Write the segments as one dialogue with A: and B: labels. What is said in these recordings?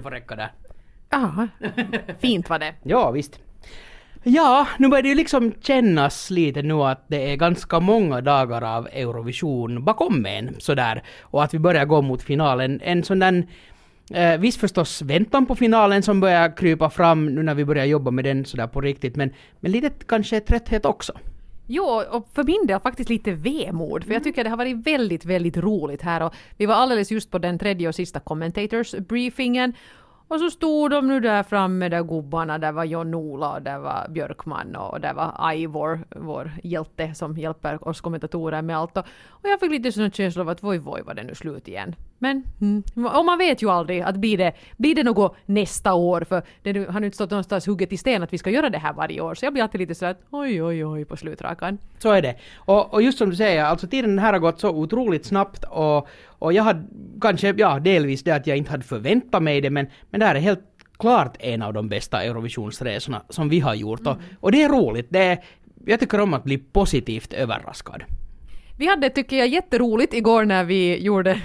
A: det får räcka där.
B: Ja, fint var det.
A: Ja, visst. Ja, nu börjar det ju liksom kännas lite nu att det är ganska många dagar av Eurovision bakom en sådär. Och att vi börjar gå mot finalen. En sån där Eh, visst förstås väntan på finalen som börjar krypa fram nu när vi börjar jobba med den sådär på riktigt, men, men lite kanske trötthet också.
B: Jo, och för min del faktiskt lite vemod, för jag tycker det har varit väldigt, väldigt roligt här och vi var alldeles just på den tredje och sista commentators briefingen och så stod de nu där framme, där gubbarna, där var Jon-Ola och där var Björkman och där var Ivor, vår hjälte som hjälper oss kommentatorer med allt. Och, och jag fick lite sån känsla av att voj, voj, var det nu slut igen. Men, mm, och man vet ju aldrig att blir det, blir det något nästa år, för det har nu inte stått någonstans hugget i sten att vi ska göra det här varje år, så jag blir alltid lite sådär att oj, oj, oj på slutrakan.
A: Så är det. Och, och just som du säger, alltså tiden här har gått så otroligt snabbt och, och jag hade kanske, ja delvis det att jag inte hade förväntat mig det men, men det här är helt klart en av de bästa Eurovisionsresorna som vi har gjort mm. och, och det är roligt. Det är, jag tycker om att bli positivt överraskad.
B: Vi hade, tycker jag, jätteroligt igår när vi gjorde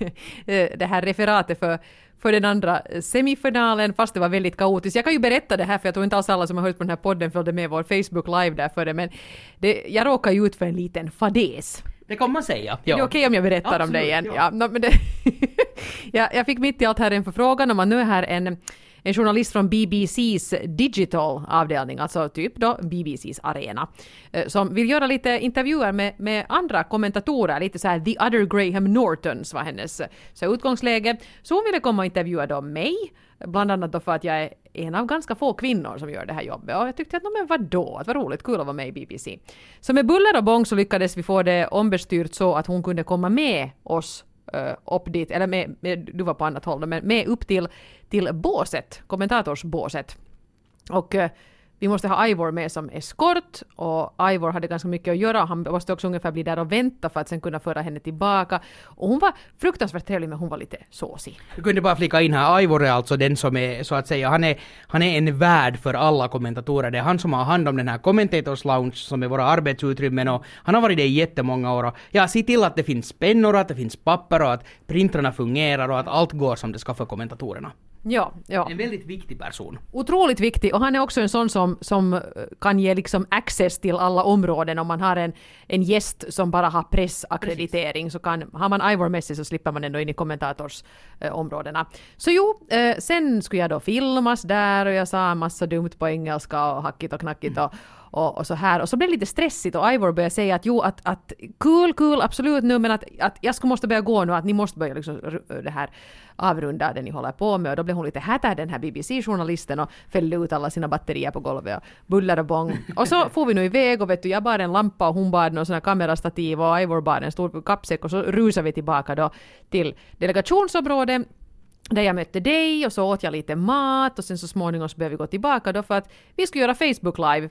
B: det här referatet för för den andra semifinalen, fast det var väldigt kaotiskt. Jag kan ju berätta det här, för jag tror inte alls alla som har hört på den här podden följde med vår Facebook live där före, men det, jag råkade ju ut för en liten fadäs.
A: Det kan man säga.
B: Ja. Är det okej okay om jag berättar Absolut, om det igen? Ja. ja men det ja, jag fick mitt i allt här en förfrågan om att nu är här en en journalist från BBCs digital avdelning, alltså typ då BBCs arena, eh, som vill göra lite intervjuer med, med andra kommentatorer, lite så här the other Graham Nortons var hennes så utgångsläge. Så hon ville komma och intervjua då mig, bland annat då för att jag är en av ganska få kvinnor som gör det här jobbet och jag tyckte att men vadå, att vad roligt, kul att vara med i BBC. Så med buller och bång så lyckades vi få det ombestyrt så att hon kunde komma med oss uh, upp dit, eller med, med, du var på annat håll, men med upp till, till båset, kommentatorsbåset. Och uh, vi måste ha Ivor med som eskort och Ivor hade ganska mycket att göra. Han måste också ungefär bli där och vänta för att sen kunna föra henne tillbaka. Och hon var fruktansvärt trevlig men hon var lite såsig.
A: Du kunde bara flika in här, Ivor är alltså den som är så att säga, han är, han är en värd för alla kommentatorer. Det är han som har hand om den här Commentators Lounge som är våra arbetsutrymmen och han har varit det i jättemånga år. Och ja, se till att det finns pennor, att det finns papper och att printrarna fungerar och att allt går som det ska för kommentatorerna.
B: Ja, ja.
A: En väldigt viktig person.
B: Otroligt viktig och han är också en sån som, som eh, kan ge liksom access till alla områden om man har en, en gäst som bara har pressackreditering så kan, har man Ivor med sig så slipper man ändå in i kommentatorsområdena. Eh, så jo, eh, sen skulle jag då filmas där och jag sa en massa dumt på engelska och hackigt och knackigt och, och, och, så här. Och så blev det lite stressigt och Ivor började säga att jo, att, att kul, kul, absolut nu, men att, att jag ska måste börja gå nu, att ni måste börja liksom det här avrunda det ni håller på med. Och då blev hon lite hätad den här BBC-journalisten och fällde ut alla sina batterier på golvet och buller och bång. Och så får vi nu iväg och vet du, jag bar en lampa och hon bar någon sån här kamerastativ och Ivor bar en stor kappsäck och så rusade vi tillbaka då till delegationsområdet där jag mötte dig och så åt jag lite mat och sen så småningom så började vi gå tillbaka då för att vi skulle göra Facebook live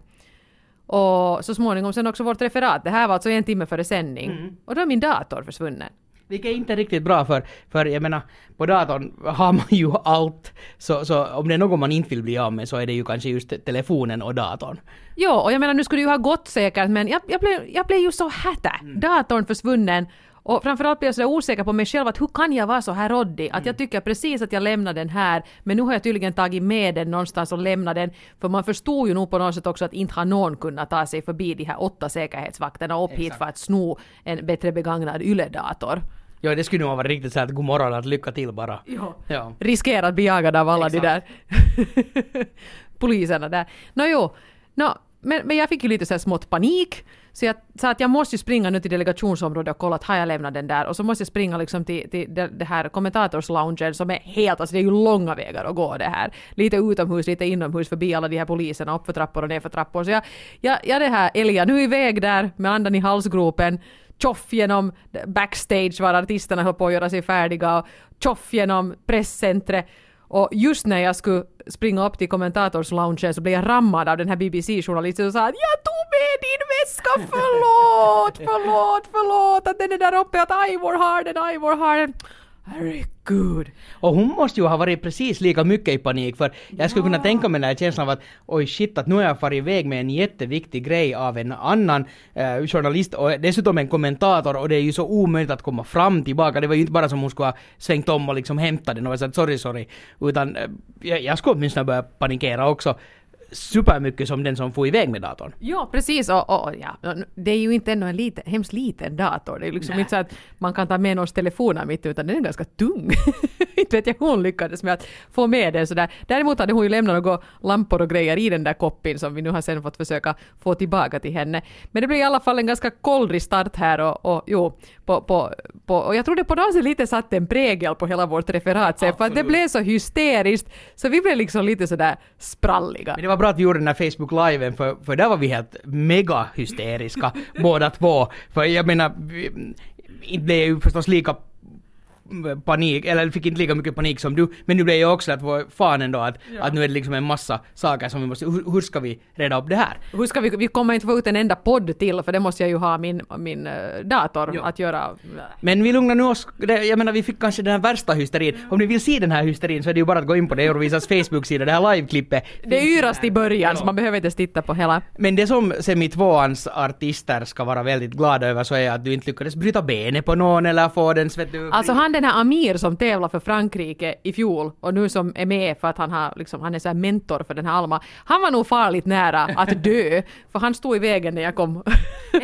B: och så småningom sen också vårt referat. Det här var alltså en timme före sändning. Mm. Och då är min dator försvunnen.
A: Vilket är inte riktigt bra för, för jag menar, på datorn har man ju allt. Så, så om det är något man inte vill bli av med så är det ju kanske just telefonen och datorn.
B: Jo, och jag menar nu skulle det ju ha gått säkert men jag, jag, blev, jag blev ju så hätta. Mm. Datorn försvunnen och framförallt blir jag så osäker på mig själv att hur kan jag vara så här råddig? Att jag mm. tycker precis att jag lämnar den här men nu har jag tydligen tagit med den någonstans och lämnat den. För man förstod ju nog på något sätt också att inte har någon kunnat ta sig förbi de här åtta säkerhetsvakterna upp Exakt. hit för att sno en bättre begagnad YLE-dator.
A: Ja, det skulle nog vara riktigt så att god morgon, att lycka till bara.
B: Ja. ja. Riskera att bli jagad av alla Exakt. de där poliserna där. Nå jo, no, men, men jag fick ju lite så här smått panik. Så jag sa att jag måste springa nu till delegationsområdet och kolla att har jag lämnat den där och så måste jag springa liksom till, till det, det här kommentatorsloungen som är helt, alltså det är ju långa vägar att gå det här. Lite utomhus, lite inomhus förbi alla de här poliserna, upp för trappor och ner för trappor. Så jag, jag, jag det här älgar nu iväg där med andan i halsgropen tjoff genom backstage var artisterna höll på att göra sig färdiga och tjoff genom presscentret och just när jag skulle springa upp till kommentatorsloungen så blev jag rammad av den här BBC-journalisten och sa att jag tog med din väska, förlåt, förlåt, förlåt att den är där uppe, att Ivor har den, Ivor har den. Herregud.
A: Och hon måste ju ha varit precis lika mycket i panik för jag skulle kunna tänka mig den här känslan av att oj shit att nu har jag farit iväg med en jätteviktig grej av en annan eh, journalist och dessutom en kommentator och det är ju så omöjligt att komma fram tillbaka. Det var ju inte bara som hon skulle ha svängt om och liksom hämtat den och sagt sorry sorry. Utan eh, jag, jag skulle åtminstone börja panikera också supermycket som den som får iväg med datorn.
B: Ja, precis. Och, och, ja. Det är ju inte ändå en liten, hemskt liten dator. Det är liksom
A: Nej.
B: inte så att man kan ta med någons telefoner mitt utan den är ganska tung. inte vet jag hon lyckades med att få med den sådär. Däremot hade hon ju lämnat några lampor och grejer i den där koppin som vi nu har sen fått försöka få tillbaka till henne. Men det blev i alla fall en ganska kollrig start här och, och jo, på, på, på, och jag tror det på något sätt lite satte en prägel på hela vårt referat sen, för att det blev så hysteriskt så vi blev liksom lite sådär spralliga.
A: Var bra att vi gjorde den här Facebook liven för, för där var vi helt mega hysteriska båda två. För jag menar, inte blev jag ju förstås lika panik, eller fick inte lika mycket panik som du, men nu blev jag också att vad fan ändå att, att nu är det liksom en massa saker som vi måste, hur, hur ska vi reda upp det här?
B: Hur ska vi, vi kommer inte få ut en enda podd till för det måste jag ju ha min, min eh, dator
A: Jo.
B: att göra.
A: Men vi lugnar nu oss, jag menar vi fick kanske den här värsta hysterin. Om ni vill se den här hysterin så är det ju bara att gå in på det Eurovisas Facebook-sida, det här liveklippet.
B: Det är yrast i början
A: Ja.
B: så man behöver inte titta på hela.
A: Men det som semi-tvåans artister ska vara väldigt glada över så är att du inte lyckades bryta benet på någon eller få den vet du,
B: Alltså han den här Amir som tävlade för Frankrike i fjol och nu som är med för att han, har, liksom, han är så här mentor för den här Alma. Han var nog farligt nära att dö för han stod i vägen när jag kom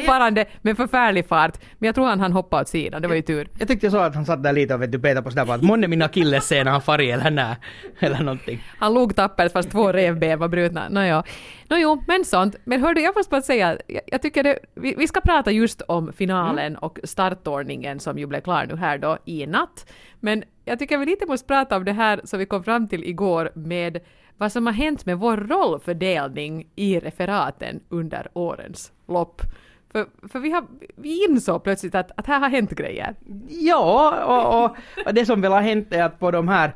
B: farande med förfärlig fart. Men jag tror han han hoppade åt sidan, det var ju tur.
A: Jag tyckte jag såg att han satt där lite och vet du petade på sådär på att månne min akilleshäl har farit eller nä, eller någonting.
B: Han log tappert fast två revben var brutna. Nåja. Nåjo, men sånt. Men hördu, jag måste bara säga, jag, jag tycker det, vi, vi ska prata just om finalen och startordningen som ju blev klar nu här då i natt. Men jag tycker vi lite måste prata om det här som vi kom fram till igår med vad som har hänt med vår rollfördelning i referaten under årens lopp. För, för vi, har, vi insåg plötsligt att, att här har hänt grejer.
A: Ja, och, och, och det som väl har hänt är att på de här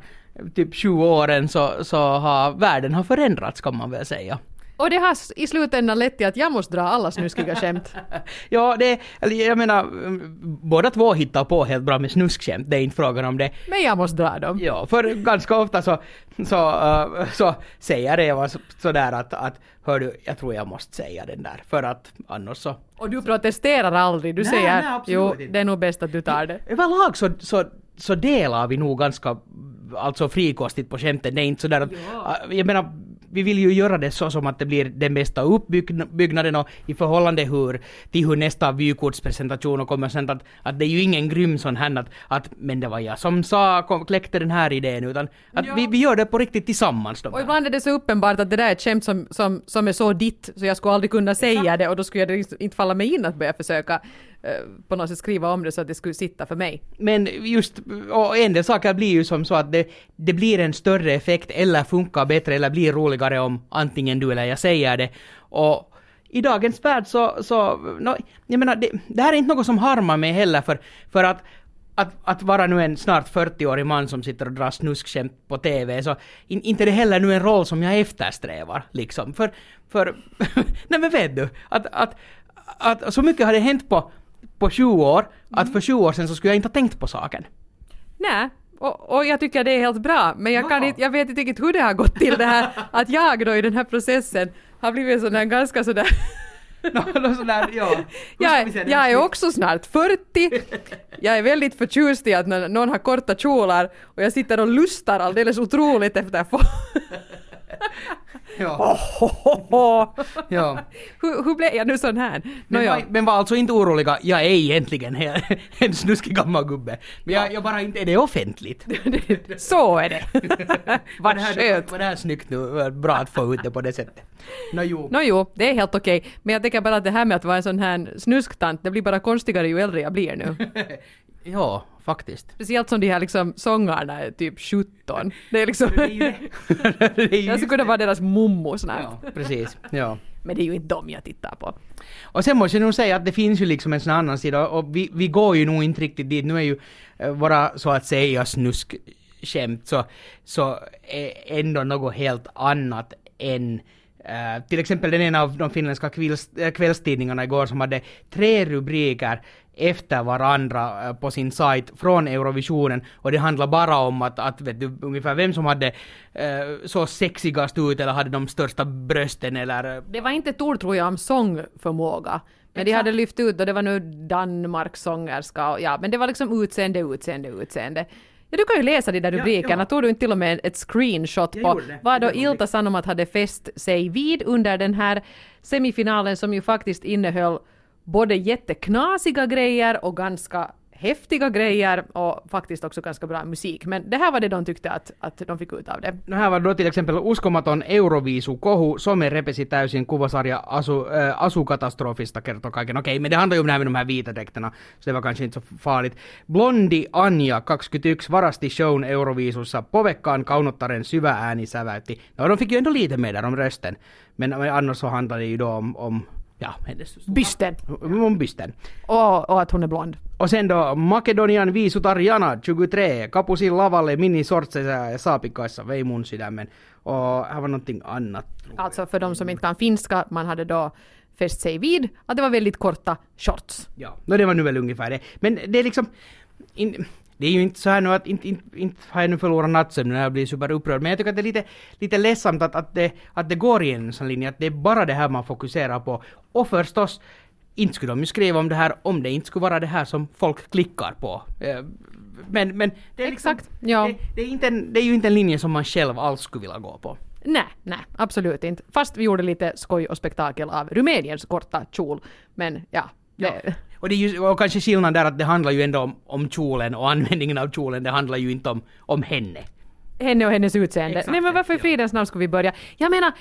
A: typ 20 åren så, så har världen har förändrats kan man väl säga.
B: Och det har i slutändan lett till att jag måste dra alla snuskiga skämt.
A: Ja, det, jag menar, mm, båda två hittar på helt bra med snuskskämt, det är inte frågan om det.
B: Men jag måste dra dem.
A: Ja, för ganska ofta så, så, uh, så säger Eva så- sådär att, att hör du, jag tror jag måste säga den där, för att annars så...
B: Och du protesterar aldrig, du
A: Nej,
B: säger
A: nej,
B: jo,
A: inte.
B: det är nog bäst att du tar det.
A: Överlag så, så, så delar vi nog ganska alltså frikostigt på skämten. Det är inte sådär att... äh, Jag menar, vi vill ju göra det så som att det blir den bästa uppbyggnaden och i förhållande hur, till hur nästa vykortspresentation kommer sen att, att det är ju ingen grym sån här att, att men det var jag som sa, kom, kläckte den här idén utan att
B: Ja.
A: vi, vi gör det på riktigt tillsammans.
B: Och
A: här.
B: ibland är det så uppenbart att det där är ett skämt som, som, som är så ditt så jag skulle aldrig kunna säga det och då skulle det inte falla mig in att börja försöka Eh, på något sätt skriva om det så att det skulle sitta för mig.
A: Men just, och en del saker blir ju som så att det, det blir en större effekt eller funkar bättre eller blir roligare om antingen du eller jag säger det. Och i dagens värld så, så no, jag menar, det, det här är inte något som harmar mig heller för, för att att, att vara nu en snart 40-årig man som sitter och drar snuskskämt på TV, så in, inte det heller nu en roll som jag eftersträvar, liksom. För, för nej men vet du, att, att, att så mycket har det hänt på, på 20 år, att för 20 år sedan så skulle jag inte ha tänkt på saken.
B: Nej, och, och jag tycker det är helt bra, men jag, kan inte, jag vet inte riktigt hur det har gått till det här att jag då i den här processen har blivit sån där ganska sådär
A: Nå, nå, sådär, ja.
B: Jag, jag är också snart 40. Jag är väldigt förtjust i att någon har korta kjolar och jag sitter och lustar alldeles otroligt efter få...
A: Ja, ja.
B: hur, hur blev jag nu sån här?
A: Men,
B: Nåja.
A: var, men var alltså inte oroliga, jag är egentligen en snuskig gammal gubbe. Men jag, jag bara inte är det offentligt.
B: Så är det. Vad skönt.
A: var det här snyggt nu? Bra att få ut det på det sättet. Nå jo.
B: Nå jo, det är helt okej. Men jag tänker bara att det här med att vara en sån här snusktant, det blir bara konstigare ju äldre jag blir nu.
A: ja, faktiskt.
B: Speciellt som de här liksom sångarna är typ 17. Det är liksom...
A: Det är ju det. Det är ju
B: jag skulle kunna vara deras mommo snart.
A: Ja, precis. Ja.
B: Men det är ju inte dem jag tittar på.
A: Och sen måste jag nog säga att det finns ju liksom en sån annan sida och vi, vi går ju nog inte riktigt dit. Nu är ju eh, våra så att säga snuskskämt så, så är ändå något helt annat än Eh, till exempel den ena av de finländska kvälls, eh, kvällstidningarna igår som hade tre rubriker efter varandra eh, på sin sajt från Eurovisionen och det handlar bara om att, att vet du, ungefär vem som hade eh, så sexigast ut eller hade de största brösten eller...
B: Det var inte ett ord tror jag om sångförmåga. Men de
A: Exakt.
B: hade lyft ut och det var nu Danmarks sångerska och ja, men det var liksom utseende, utseende, utseende. Ja, du kan ju läsa de där rubrikerna.
A: ja.
B: Tog du inte till och med ett screenshot
A: Jag
B: på vad då Ilta Sanomat hade fäst sig vid under den här semifinalen som ju faktiskt innehöll både jätteknasiga grejer och ganska häftiga grejer och faktiskt också ganska bra musik. Men det här var det de tyckte att, att de fick ut av det.
A: No här var då till exempel uskomaton Euroviisu-kohu, some repesi täysin kuvasarja asu, äh, asukatastrofista kertoo kaiken. Okei, men det handlar ju om det här med de här vita dräkterna, så det var kanske inte så farligt. Blondi Anja, 21, varasti shown Euroviisussa, povekkaan kaunottaren syvä ääni säväytti. No de fick ju ändå lite med där om rösten, men men annars så handlar det ju då om, om ja, hennes...
B: Bysten.
A: Om bysten.
B: Och, och att hon är blond.
A: Och sen då Makedonian viisutar Jana, 23, kapusi lavalle minisortseissa ja saapikkaissa, vei mun sydämen. Och här var någonting annat.
B: Alltså för de som inte kan finska, man hade då fäst sig vid att det var väldigt korta shorts.
A: Ja, no, det var nu väl ungefär det. Men det är liksom... In, det är ju inte så här nu att inte, inte, inte har jag nu förlorat nattsömnen när jag blir superupprörd, men jag tycker att det är lite, lite ledsamt att, att, det, att det går i en sån linje, att det är bara det här man fokuserar på. Och förstås, inte skulle de ju skriva om det här om det inte skulle vara det här som folk klickar på. Eh, Men, men det är liksom,
B: Exakt, ja.
A: det, det, är inte en, det är ju inte en linje som man själv alls skulle vilja gå på.
B: Nej, nej, absolut inte. Fast vi gjorde lite skoj och spektakel av Rumäniens korta kjol. Men ja, det,
A: Och, det är ju, och kanske skillnaden där att det handlar ju ändå om, om kjolen och användningen av kjolen, det handlar ju inte om, om henne.
B: henne och hennes utseende.
A: Exakt,
B: Nej men varför i
A: ja.
B: fridens namn ska vi börja? Jag menar,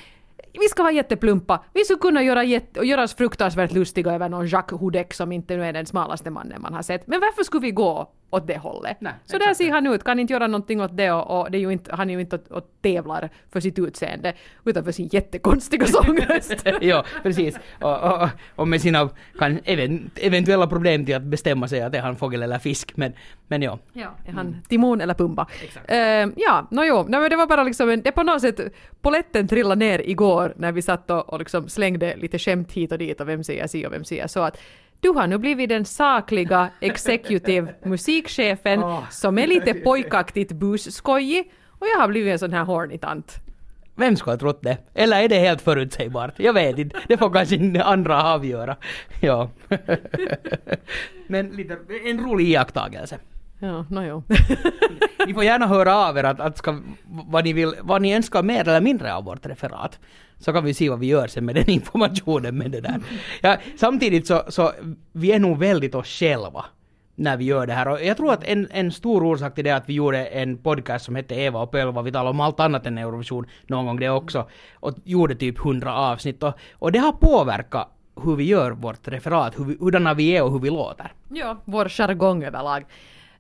B: vi ska vara jätteplumpa. Vi skulle kunna göra jätte, och göra oss fruktansvärt lustiga över någon Jacques Houdek som inte nu är den smalaste mannen man har sett. Men varför skulle vi gå åt det hållet?
A: Nej,
B: så där
A: exakt.
B: ser han ut, kan inte göra någonting åt det och, och det är ju inte, han är ju inte och, och tävlar för sitt utseende utan för sin jättekonstiga sångröst.
A: ja, precis. Och, och, och med sina kan, even, eventuella problem till att bestämma sig att är han fågel eller fisk. Men, men ja.
B: Ja, är han Timon eller Pumba?
A: Exakt.
B: Eh, ja, no, jo, no, men det var bara liksom, en, det på något sätt, poletten trillade ner igår när vi satt och, och liksom slängde lite skämt hit och dit och vem säger si och vem säger så att du har nu blivit den sakliga executive musikchefen
A: Åh.
B: som är lite pojkaktigt busskojig och jag har blivit en sån här horny tant.
A: Vem skulle ha trott det? Eller är det helt förutsägbart? Jag vet inte. Det får kanske andra avgöra. Ja. Men lite, en rolig iakttagelse.
B: Ja, no, jo.
A: Ni får gärna höra av er att, att ska, vad, ni vill, vad ni önskar mer eller mindre av vårt referat. Så kan vi se vad vi gör sen med den informationen med det där. Ja, samtidigt så, så vi är nog väldigt oss själva när vi gör det här. Och jag tror att en, en stor orsak till det är att vi gjorde en podcast som hette Eva och Pölva. Vi talade om allt annat än Eurovision någon gång det också. Och gjorde typ 100 avsnitt. Och, och det har påverkat hur vi gör vårt referat, hur vi, hurdana vi är och hur vi låter.
B: Ja, vår jargong överlag.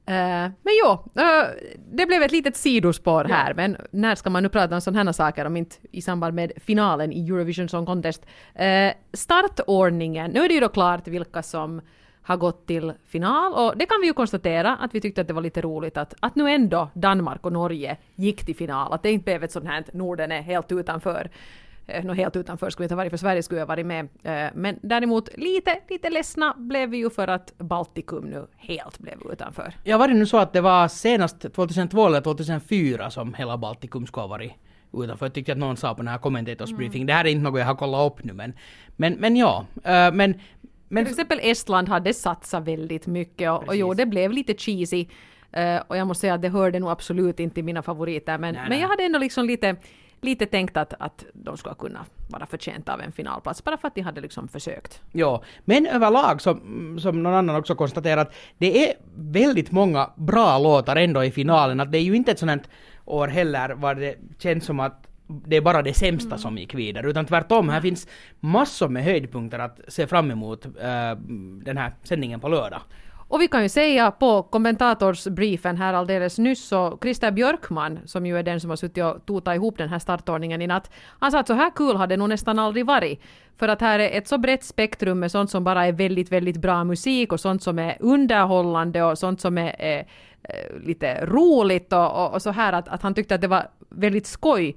B: Eh, men jo, eh, det blev ett litet sidospår här, men när ska man nu prata om sådana här saker om inte i samband med finalen i Eurovision Song Contest? Uh, startordningen, nu är det ju då klart vilka som har gått till final och det kan vi ju konstatera att vi tyckte att det var lite roligt att, att nu ändå Danmark och Norge gick till final, att det inte blev ett sånt här Norden är helt utanför. Eh, Nå helt utanför skulle inte ha varit för Sverige skulle jag ha varit med. Eh, Men däremot lite, lite ledsna blev vi ju för att Baltikum nu helt blev utanför.
A: Ja, var det nu så att det var senast 2002 eller 2004 som hela Baltikum skulle ha varit utanför? Jag tyckte att någon sa på den här commentators briefing. Det här är inte något jag har kollat upp nu men, men, men ja. eh, men, men
B: Till exempel Estland hade satsat väldigt mycket och, och jo, det blev lite cheesy. Eh, och jag måste säga att det hörde nog absolut inte till mina favoriter. Men,
A: Nej,
B: men
A: nej.
B: jag hade ändå liksom lite, lite tänkt att, att de skulle kunna vara förtjänta av en finalplats. Bara för att de hade liksom försökt.
A: Ja, men överlag som, som någon annan också konstaterat, det är väldigt många bra låtar ändå i finalen. Att det är ju inte ett sånt år heller var det känns som att det är bara det sämsta som gick vidare, utan tvärtom, här finns massor med höjdpunkter att se fram emot eh, den här sändningen på lördag.
B: Och vi kan ju säga på kommentatorsbriefen här alldeles nyss så Christer Björkman, som ju är den som har suttit och totat ihop den här startordningen i natt, han sa att så här kul hade det nog nästan aldrig varit. För att här är ett så brett spektrum med sånt som bara är väldigt, väldigt bra musik och sånt som är underhållande och sånt som är är lite roligt och, och, och så här att, att han tyckte att det var väldigt skoj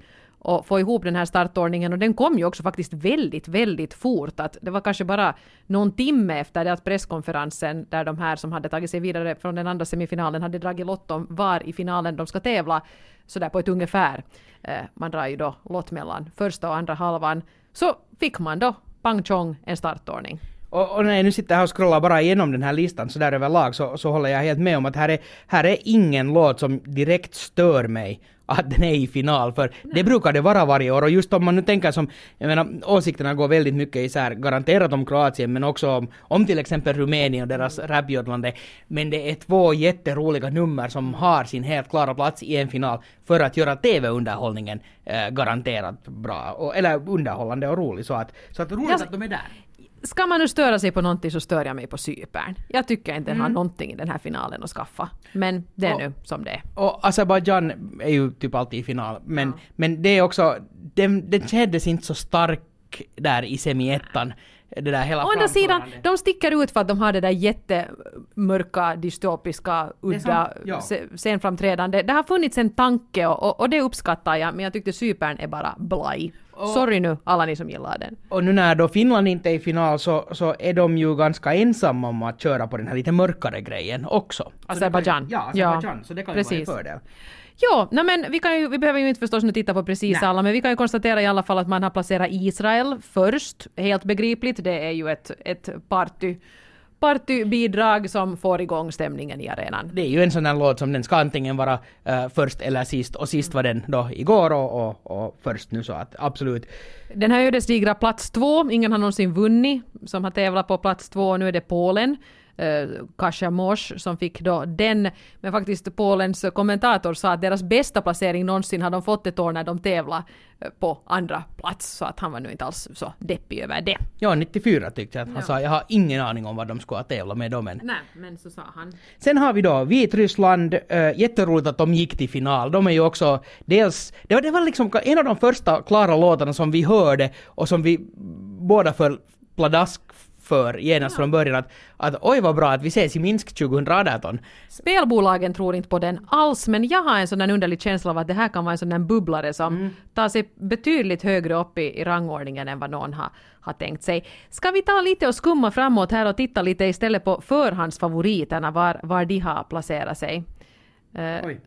B: och få ihop den här startordningen och den kom ju också faktiskt väldigt, väldigt fort. Att det var kanske bara någon timme efter det att presskonferensen där de här som hade tagit sig vidare från den andra semifinalen hade dragit lott om var i finalen de ska tävla sådär på ett ungefär. Eh, man drar ju då lott mellan första och andra halvan. Så fick man då pang chong en startordning.
A: Och, och när jag nu sitter här och scrollar bara igenom den här listan så där överlag så, så håller jag helt med om att här är, här är ingen låt som direkt stör mig att den är i final, för Nej. det brukar det vara varje år. Och just om man nu tänker som, jag menar åsikterna går väldigt mycket isär, garanterat om Kroatien, men också om, om till exempel Rumänien och deras rapjodlande. Men det är två jätteroliga nummer som har sin helt klara plats i en final för att göra TV-underhållningen eh, garanterat bra, och, eller underhållande och rolig. Så att, så att roligt jag, att de är där
B: ska man nu störa sig på någonting så stör jag mig på Cypern. Jag tycker inte den mm. har någonting i den här finalen att skaffa. Men det är och, nu som det är.
A: Och Azerbajdzjan är ju typ alltid i final. Men, ja. men det är också, den, den kändes inte så stark där i semi-ettan. Det där hela
B: Å andra sidan, de sticker ut för att de har det där jättemörka, dystopiska, udda ja. scenframträdande. Det har funnits en tanke och, och, och det uppskattar jag, men jag tyckte Cypern är bara blaj. Och, Sorry nu alla ni som gillar den.
A: Och nu när då Finland inte är i final så, så är de ju ganska ensamma om att köra på den här lite mörkare grejen också.
B: Azerbajdzjan.
A: Ja, Azerbajdzjan. Ja, så det kan Precis. ju vara en fördel.
B: Ja, nej men vi, kan ju, vi behöver ju inte förstås nu titta på precis nej. alla, men vi kan ju konstatera i alla fall att man har placerat Israel först, helt begripligt. Det är ju ett, ett party partybidrag som får igång stämningen i arenan.
A: Det är ju en sån här låt som den ska antingen vara uh, först eller sist och sist var den då igår och, och, och först nu så att absolut.
B: Den här ödesdigra plats två, ingen har någonsin vunnit som har tävlat på plats två, nu är det Polen eh, Kasia Mosch som fick då den. Men faktiskt Polens kommentator sa att deras bästa placering någonsin har de fått ett år när de tävlade eh, på andra plats. Så att han var nu inte alls så deppig över det.
A: Ja, 94 tyckte jag att han ja. sa. Jag har ingen aning om vad de skulle ha tävlat med dem
B: än. Nej, men så sa han.
A: Sen har vi då Vitryssland. Äh, jätteroligt att de gick till final. De är ju också dels... Det var, det var liksom en av de första klara låtarna som vi hörde och som vi båda föll pladask för genast ja. från början att, att oj vad bra att vi ses i Minsk 2018.
B: Spelbolagen tror inte på den alls men jag har en sån där underlig känsla av att det här kan vara en sån där bubblare som mm. tar sig betydligt högre upp i, i rangordningen än vad någon har, har tänkt sig. Ska vi ta lite och skumma framåt här och titta lite istället på förhandsfavoriterna var, var de har placerat sig? Uh, oj.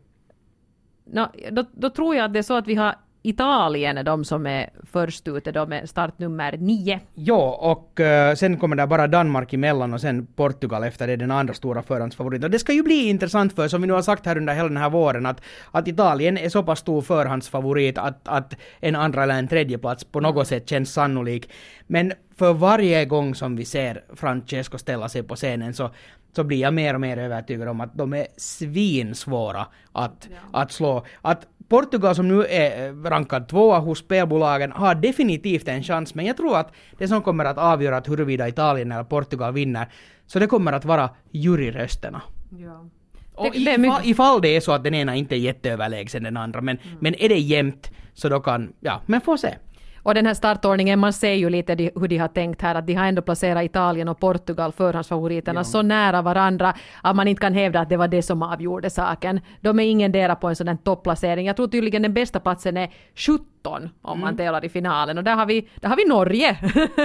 B: No, då, då tror jag att det är så att vi har Italien är de som är först ute, de är startnummer nio.
A: Ja, och uh, sen kommer det bara Danmark emellan och sen Portugal efter det, den andra stora förhandsfavoriten. Och det ska ju bli intressant för, som vi nu har sagt här under hela den här våren, att, att Italien är så pass stor förhandsfavorit att, att en andra eller en tredje plats på något sätt känns sannolik. Men för varje gång som vi ser Francesco ställa sig på scenen så, så blir jag mer och mer övertygad om att de är svinsvåra att, ja. att slå. Att Portugal som nu är eh, rankad tvåa hos spelbolagen har definitivt en chans, men jag tror att det som kommer att avgöra att huruvida Italien eller Portugal vinner, så det kommer att vara juryrösterna. Ja. Och det, det ifall, ifall det är så att den ena inte är jätteöverlägsen den andra, men, mm. men är det jämnt så då kan, ja, men få se.
B: Och den här startordningen, man ser ju lite de, hur de har tänkt här, att de har ändå placerat Italien och Portugal, förhandsfavoriterna, ja. så nära varandra att man inte kan hävda att det var det som avgjorde saken. De är ingen dera på en sån topplacering. Jag tror tydligen den bästa platsen är 17 om mm. man tävlar i finalen. Och där har vi, där har vi Norge,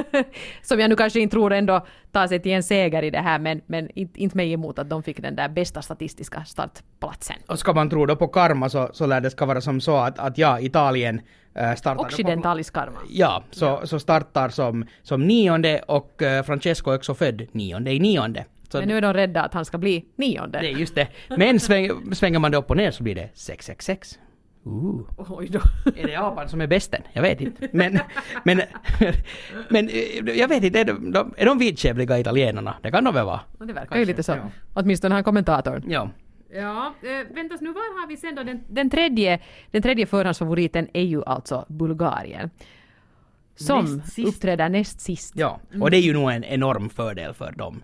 B: som jag nu kanske inte tror ändå tar sig till en seger i det här, men, men inte mig emot att de fick den där bästa statistiska startplatsen.
A: Och ska man tro då på karma så, så lär det ska vara som så att, att ja, Italien
B: äh, startar... Occidentalis karma.
A: Ja, så, ja. så startar som, som nionde och äh, Francesco är också född nionde i nionde.
B: Så men nu är de rädda att han ska bli nionde.
A: Det är just det. Men sväng, svänger man det upp och ner så blir det 666. Uh.
B: Oj då.
A: Är det apan som är bästen? Jag vet inte. Men, men, men jag vet inte, är de, är de vidskepliga italienarna? Det kan de väl vara?
B: Det verkar ju lite så. Ja. Åtminstone han kommentatorn.
A: Ja.
B: Ja, äh, väntas nu, var har vi sen då den, den tredje, den tredje förhandsfavoriten är ju alltså Bulgarien. Som näst uppträder näst sist.
A: Ja, och det är ju nog en enorm fördel för dem.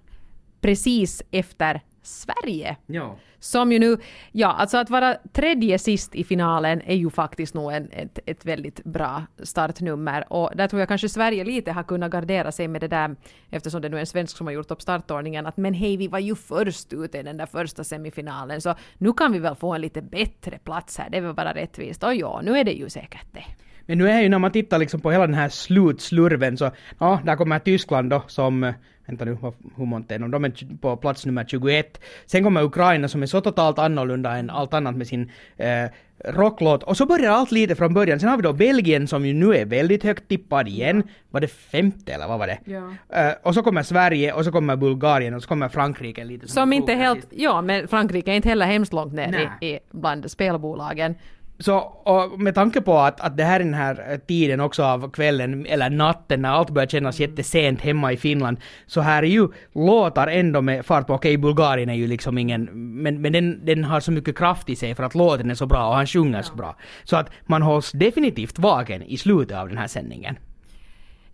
B: Precis efter Sverige.
A: Ja.
B: Som ju nu, ja alltså att vara tredje sist i finalen är ju faktiskt nog en, ett, ett väldigt bra startnummer och där tror jag kanske Sverige lite har kunnat gardera sig med det där eftersom det nu är en svensk som har gjort upp startordningen att men hej vi var ju först ute i den där första semifinalen så nu kan vi väl få en lite bättre plats här, det är väl bara rättvist och ja nu är det ju säkert det.
A: Men nu är ju när man tittar liksom på hela den här slutslurven så, ja, där kommer Tyskland då som Vänta nu, hur många är de? De är på plats nummer 21. Sen kommer Ukraina som är så totalt annorlunda än allt annat med sin eh, rocklåt. Och så börjar allt lite från början. Sen har vi då Belgien som ju nu är väldigt högt tippad igen. Var det femte eller vad var det?
B: Ja.
A: Eh, och så kommer Sverige och så kommer Bulgarien och så kommer Frankrike lite
B: Som inte
A: progressivt.
B: helt, ja men Frankrike är inte heller hemskt långt ner i, i, bland spelbolagen.
A: Så med tanke på att, att det här är den här eh, tiden också av kvällen eller natten när allt börjar kännas jättesent hemma i Finland så här är ju låtar ändå med fart på, okej Bulgarien är ju liksom ingen, men, men den, den har så mycket kraft i sig för att låten är så bra och han sjunger så bra. Så att man hålls definitivt vaken i slutet av den här sändningen.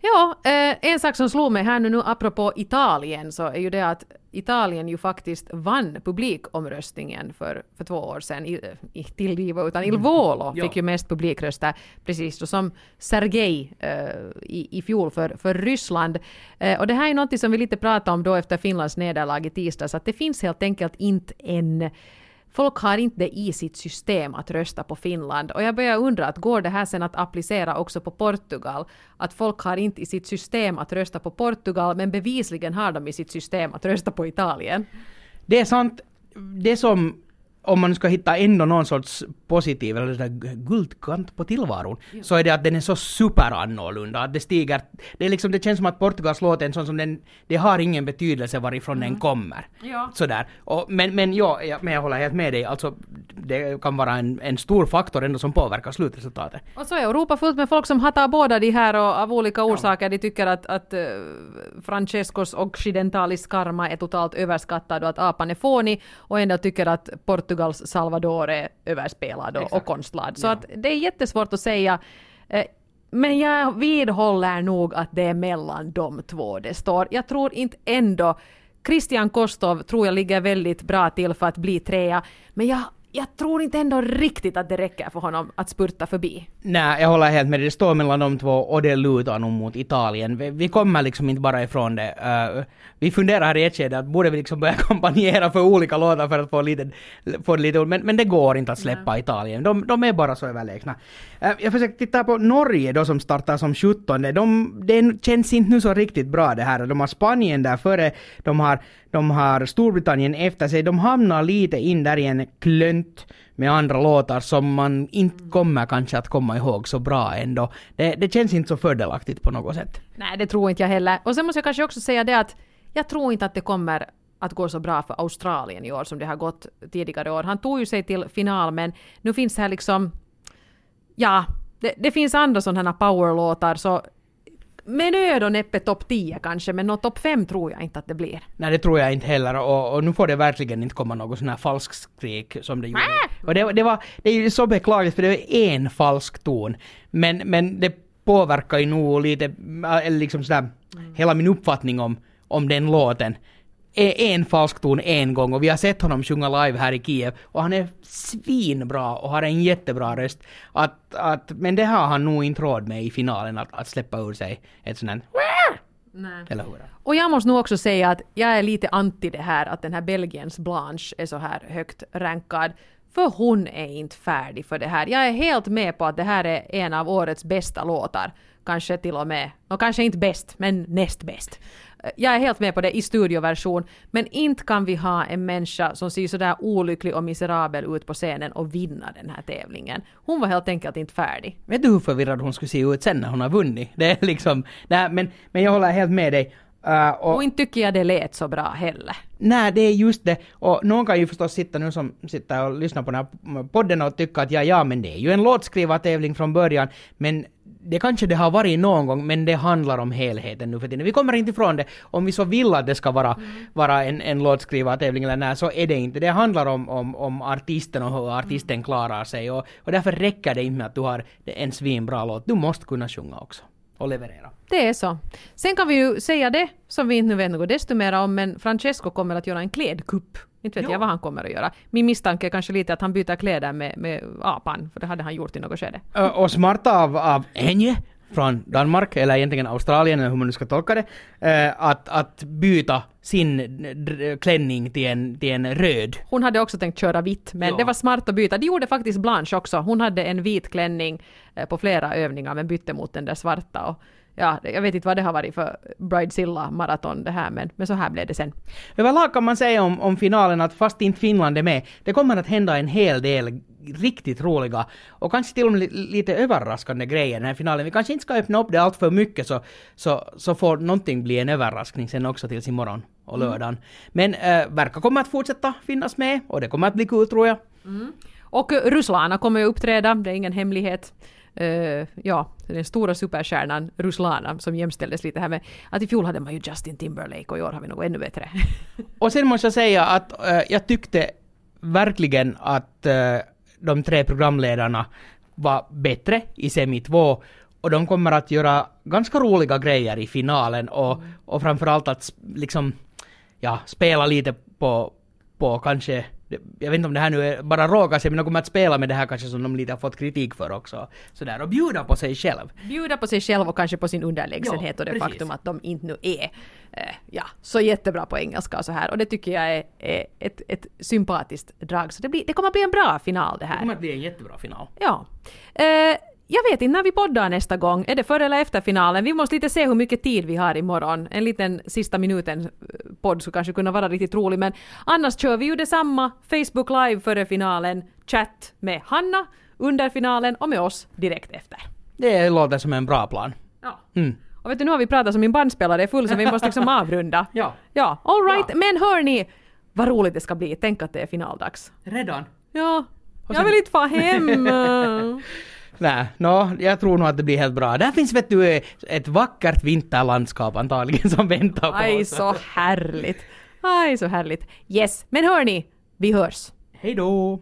B: Ja, eh, en sak som slog mig här nu, nu apropå Italien så är ju det att Italien ju faktiskt vann publikomröstningen för, för två år sedan. I, i, till Divo, utan Il Volo
A: Ja.
B: fick ju mest publikröster precis då som Sergej eh, i, i fjol för, för Ryssland. Eh, och det här är något som vi lite pratade om då efter Finlands nederlag i tisdags, att det finns helt enkelt inte en Folk har inte det i sitt system att rösta på Finland. Och jag börjar undra, att går det här sen att applicera också på Portugal? Att folk har inte i sitt system att rösta på Portugal, men bevisligen har de i sitt system att rösta på Italien.
A: Det är sant, det som om man ska hitta ändå någon sorts positiv eller sådär guldkant på tillvaron så är det att den är så superannorlunda. Att det stiger, det är liksom, det känns som att Portugals låt är en sån som den, det har ingen betydelse varifrån den kommer.
B: Ja.
A: Sådär. Och, men, men, ja, ja, men jag håller helt med dig, alltså det kan vara en, en stor faktor ändå som påverkar slutresultatet.
B: Och så är Europa fullt med folk som hatar båda de här och av olika orsaker. De tycker att, att uh, Francescos Occidentalis karma är totalt överskattad och att apan är fånig och ändå tycker att Portugals Salvador är överspelad och, och konstlad. Så
A: Ja.
B: att det är jättesvårt att säga. Eh, men jag vidhåller nog att det är mellan de två det står. Jag tror inte ändå Christian Kostov tror jag ligger väldigt bra till för att bli trea. Men jag, jag tror inte ändå riktigt att det räcker för honom att spurta förbi.
A: Nej, jag håller helt med dig. Det står mellan de två och det lutar nog mot Italien. Vi, vi kommer liksom inte bara ifrån det. Uh, vi funderar här i ett skede att borde vi liksom börja kompanjera för olika låtar för att få lite, få lite men, men det går inte att släppa Italien. De, de är bara så överlägsna. Uh, jag försökte titta på Norge då som startar som 17. De, det känns inte nu så riktigt bra det här. De har Spanien där före, de har, de har Storbritannien efter sig. De hamnar lite in där i en klönt med andra låtar som man inte kommer kanske att komma ihåg så bra ändå. Det, det känns inte så fördelaktigt på något sätt.
B: Nej, det tror inte jag heller. Och sen måste jag kanske också säga det att jag tror inte att det kommer att gå så bra för Australien i år som det har gått tidigare år. Han tog ju sig till final men nu finns det här liksom... Ja, det, det finns andra sådana här powerlåtar så med nöd och näppe topp 10 kanske, men något topp 5 tror jag inte att det blir.
A: Nej, det tror jag inte heller och, och nu får det verkligen inte komma något sån här falsk skrik som det gjorde. Och det, det var, det är ju så beklagligt för det är en falsk ton. Men, men det påverkar ju nog lite, eller liksom sådär, hela min uppfattning om, om den låten. En falsk ton en gång och vi har sett honom sjunga live här i Kiev och han är svinbra och har en jättebra röst. Att, att, men det har han nog inte råd med i finalen att, att släppa ur sig ett sånt här
B: Nej.
A: eller hur?
B: Och jag måste nog också säga att jag är lite anti det här att den här Belgiens Blanche är så här högt rankad. För hon är inte färdig för det här. Jag är helt med på att det här är en av årets bästa låtar. Kanske till och med, och kanske inte bäst, men näst bäst. Jag är helt med på det i studioversion, men inte kan vi ha en människa som ser sådär olycklig och miserabel ut på scenen och vinna den här tävlingen. Hon var helt enkelt inte färdig.
A: Vet du hur förvirrad hon skulle se ut sen när hon har vunnit? Det är liksom, nej men, men jag håller helt med dig. Uh, och,
B: Och inte tycker jag det lät så bra heller.
A: nej, det är just det. Och någon kan ju förstås sitta nu som sitter och lyssnar på den här podden och tycka att ja, ja, men det är ju en låtskrivartävling från början. Men det kanske det har varit någon gång, men det handlar om helheten nu för tiden. Vi kommer inte ifrån det. Om vi så vill att det ska vara, vara en, en låtskrivartävling eller nej, så är det inte. Det handlar om, om, om artisten och hur artisten klarar sig. Och, och därför räcker det inte med att du har en svinbra låt. Du måste kunna sjunga också. Och leverera.
B: Det är så. Sen kan vi ju säga det som vi inte vet något desto mer om, men Francesco kommer att göra en klädkupp. Inte vet
A: Ja.
B: jag vad han kommer att göra. Min misstanke är kanske lite att han byter kläder med, med apan, för det hade han gjort i något skede.
A: Och smarta av, av henne, från Danmark, eller egentligen Australien, eller hur man nu ska tolka det, eh, att, att byta sin klänning till en, till en röd.
B: Hon hade också tänkt köra vitt, men
A: Ja.
B: det var smart att byta. Det gjorde faktiskt Blanche också. Hon hade en vit klänning eh, på flera övningar, men bytte mot den där svarta. Och, ja, jag vet inte vad det har varit för Bridezilla maraton det här, men, men så här blev det sen.
A: Överlag kan man säga om, om finalen att fast inte Finland är med, det kommer att hända en hel del riktigt roliga och kanske till och med li- lite överraskande grejer i den här finalen. Vi kanske inte ska öppna upp det allt för mycket så, så, så får någonting bli en överraskning sen också tills imorgon och lördagen. Men äh, verkar kommer att fortsätta finnas med och det kommer att bli kul tror jag.
B: Och eh, Ruslana kommer ju uppträda, det är ingen hemlighet. Eh, ja, den stora superstjärnan Ruslana som jämställdes lite här med att i fjol hade man ju Justin Timberlake och i år har vi något ännu bättre.
A: Och sen måste jag säga att äh, jag tyckte verkligen att äh, de tre programledarna var bättre i semi 2 och de kommer att göra ganska roliga grejer i finalen och, och framförallt att liksom ja, spela lite på, på kanske jag vet inte om det här nu är bara råga sig men de kommer att spela med det här kanske som de lite har fått kritik för också. Sådär och bjuda på sig själv.
B: Bjuda på sig själv och kanske på sin underlägsenhet
A: Ja,
B: och det
A: precis.
B: faktum att de inte nu är eh, ja, så jättebra på engelska och så här. Och det tycker jag är, är ett, ett sympatiskt drag. Så det, blir, det kommer att bli en bra final det
A: Det
B: här.
A: kommer att bli en jättebra final.
B: Ja. Eh, jag vet inte när vi poddar nästa gång. Är det före eller efter finalen? Vi måste lite se hur mycket tid vi har imorgon. En liten sista minuten eh, skulle kanske kunna vara riktigt rolig. Men annars kör vi ju detsamma. Facebook live före finalen. Chatt med Hanna under finalen och med oss direkt efter.
A: Det låter som en bra plan.
B: Ja.
A: Mm.
B: Och vet du, nu har vi pratat som min bandspelare är full så vi måste liksom avrunda.
A: Ja.
B: Ja, all right.
A: Ja.
B: Men hörni, vad roligt det ska bli. Tänk att det är finaldags.
A: Redan?
B: Ja,
A: Och
B: jag
A: sen-
B: vill inte få hem.
A: Nej, nå, jag tror nog att det blir helt bra. Där finns vet du ett vackert vinterlandskap antagligen som väntar på
B: Aj,
A: oss.
B: så härligt. Aj, så härligt. Yes, men hörni, vi hörs.
A: Hej då!